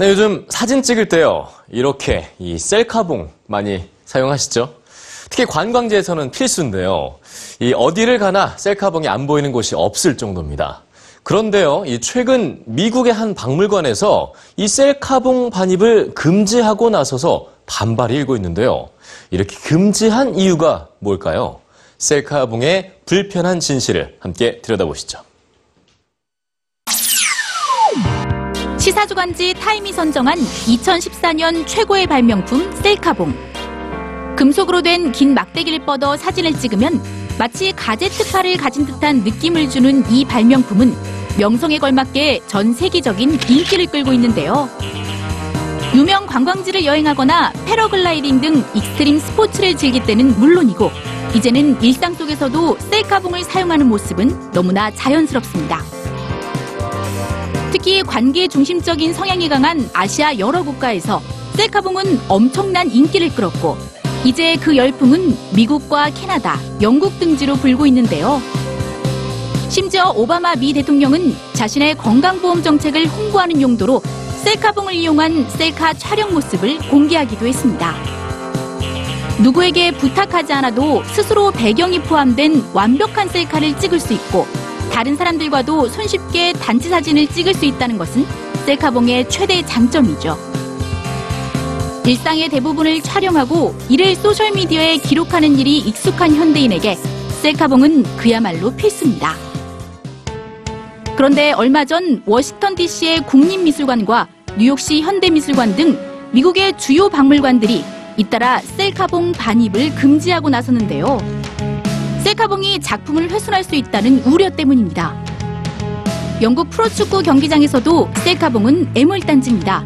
네, 요즘 사진 찍을 때요. 이렇게 이 셀카봉 많이 사용하시죠? 특히 관광지에서는 필수인데요. 이 어디를 가나 셀카봉이 안 보이는 곳이 없을 정도입니다. 그런데요, 이 최근 미국의 한 박물관에서 이 셀카봉 반입을 금지하고 나서서 반발이 일고 있는데요. 이렇게 금지한 이유가 뭘까요? 셀카봉의 불편한 진실을 함께 들여다보시죠. 시사주간지 타임이 선정한 2014년 최고의 발명품 셀카봉. 금속으로 된 긴 막대기를 뻗어 사진을 찍으면 마치 가제트 팔을 가진 듯한 느낌을 주는 이 발명품은 명성에 걸맞게 전 세계적인 인기를 끌고 있는데요. 유명 관광지를 여행하거나 패러글라이딩 등 익스트림 스포츠를 즐길 때는 물론이고 이제는 일상 속에서도 셀카봉을 사용하는 모습은 너무나 자연스럽습니다. 특히 관계 중심적인 성향이 강한 아시아 여러 국가에서 셀카봉은 엄청난 인기를 끌었고 이제 그 열풍은 미국과 캐나다, 영국 등지로 불고 있는데요. 심지어 오바마 미 대통령은 자신의 건강보험 정책을 홍보하는 용도로 셀카봉을 이용한 셀카 촬영 모습을 공개하기도 했습니다. 누구에게 부탁하지 않아도 스스로 배경이 포함된 완벽한 셀카를 찍을 수 있고 다른 사람들과도 손쉽게 단체 사진을 찍을 수 있다는 것은 셀카봉의 최대 장점이죠. 일상의 대부분을 촬영하고 이를 소셜미디어에 기록하는 일이 익숙한 현대인에게 셀카봉은 그야말로 필수입니다. 그런데 얼마 전 워싱턴 DC의 국립미술관과 뉴욕시 현대미술관 등 미국의 주요 박물관들이 잇따라 셀카봉 반입을 금지하고 나섰는데요. 셀카봉이 작품을 훼손할 수 있다는 우려 때문입니다. 영국 프로축구 경기장에서도 셀카봉은 애물단지입니다.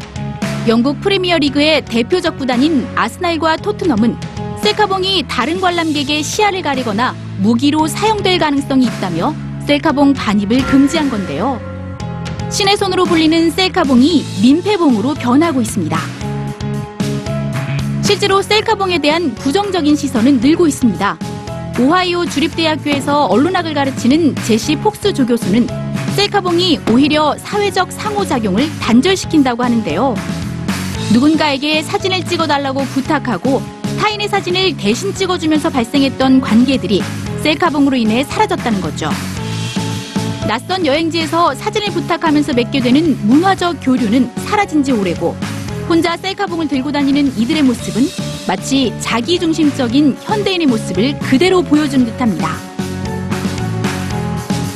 영국 프리미어리그의 대표적 구단인 아스날과 토트넘은 셀카봉이 다른 관람객의 시야를 가리거나 무기로 사용될 가능성이 있다며 셀카봉 반입을 금지한 건데요. 신의 손으로 불리는 셀카봉이 민폐봉으로 변하고 있습니다. 실제로 셀카봉에 대한 부정적인 시선은 늘고 있습니다. 오하이오 주립대학교에서 언론학을 가르치는 제시 폭스 조교수는 셀카봉이 오히려 사회적 상호작용을 단절시킨다고 하는데요. 누군가에게 사진을 찍어달라고 부탁하고 타인의 사진을 대신 찍어주면서 발생했던 관계들이 셀카봉으로 인해 사라졌다는 거죠. 낯선 여행지에서 사진을 부탁하면서 맺게 되는 문화적 교류는 사라진 지 오래고 혼자 셀카봉을 들고 다니는 이들의 모습은 마치 자기중심적인 현대인의 모습을 그대로 보여주는 듯합니다.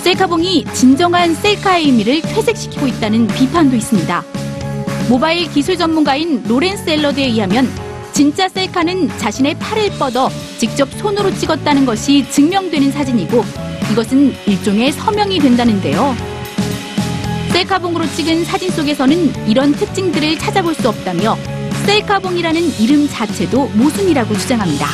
셀카봉이 진정한 셀카의 의미를 퇴색시키고 있다는 비판도 있습니다. 모바일 기술 전문가인 로렌스 앨러드에 의하면 진짜 셀카는 자신의 팔을 뻗어 직접 손으로 찍었다는 것이 증명되는 사진이고 이것은 일종의 서명이 된다는데요. 셀카봉으로 찍은 사진 속에서는 이런 특징들을 찾아볼 수 없다며 셀카봉이라는 이름 자체도 모순이라고 주장합니다.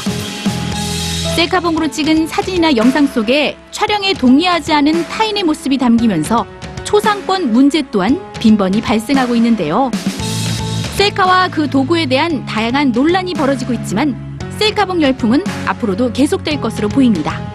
셀카봉으로 찍은 사진이나 영상 속에 촬영에 동의하지 않은 타인의 모습이 담기면서 초상권 문제 또한 빈번히 발생하고 있는데요. 셀카와 그 도구에 대한 다양한 논란이 벌어지고 있지만 셀카봉 열풍은 앞으로도 계속될 것으로 보입니다.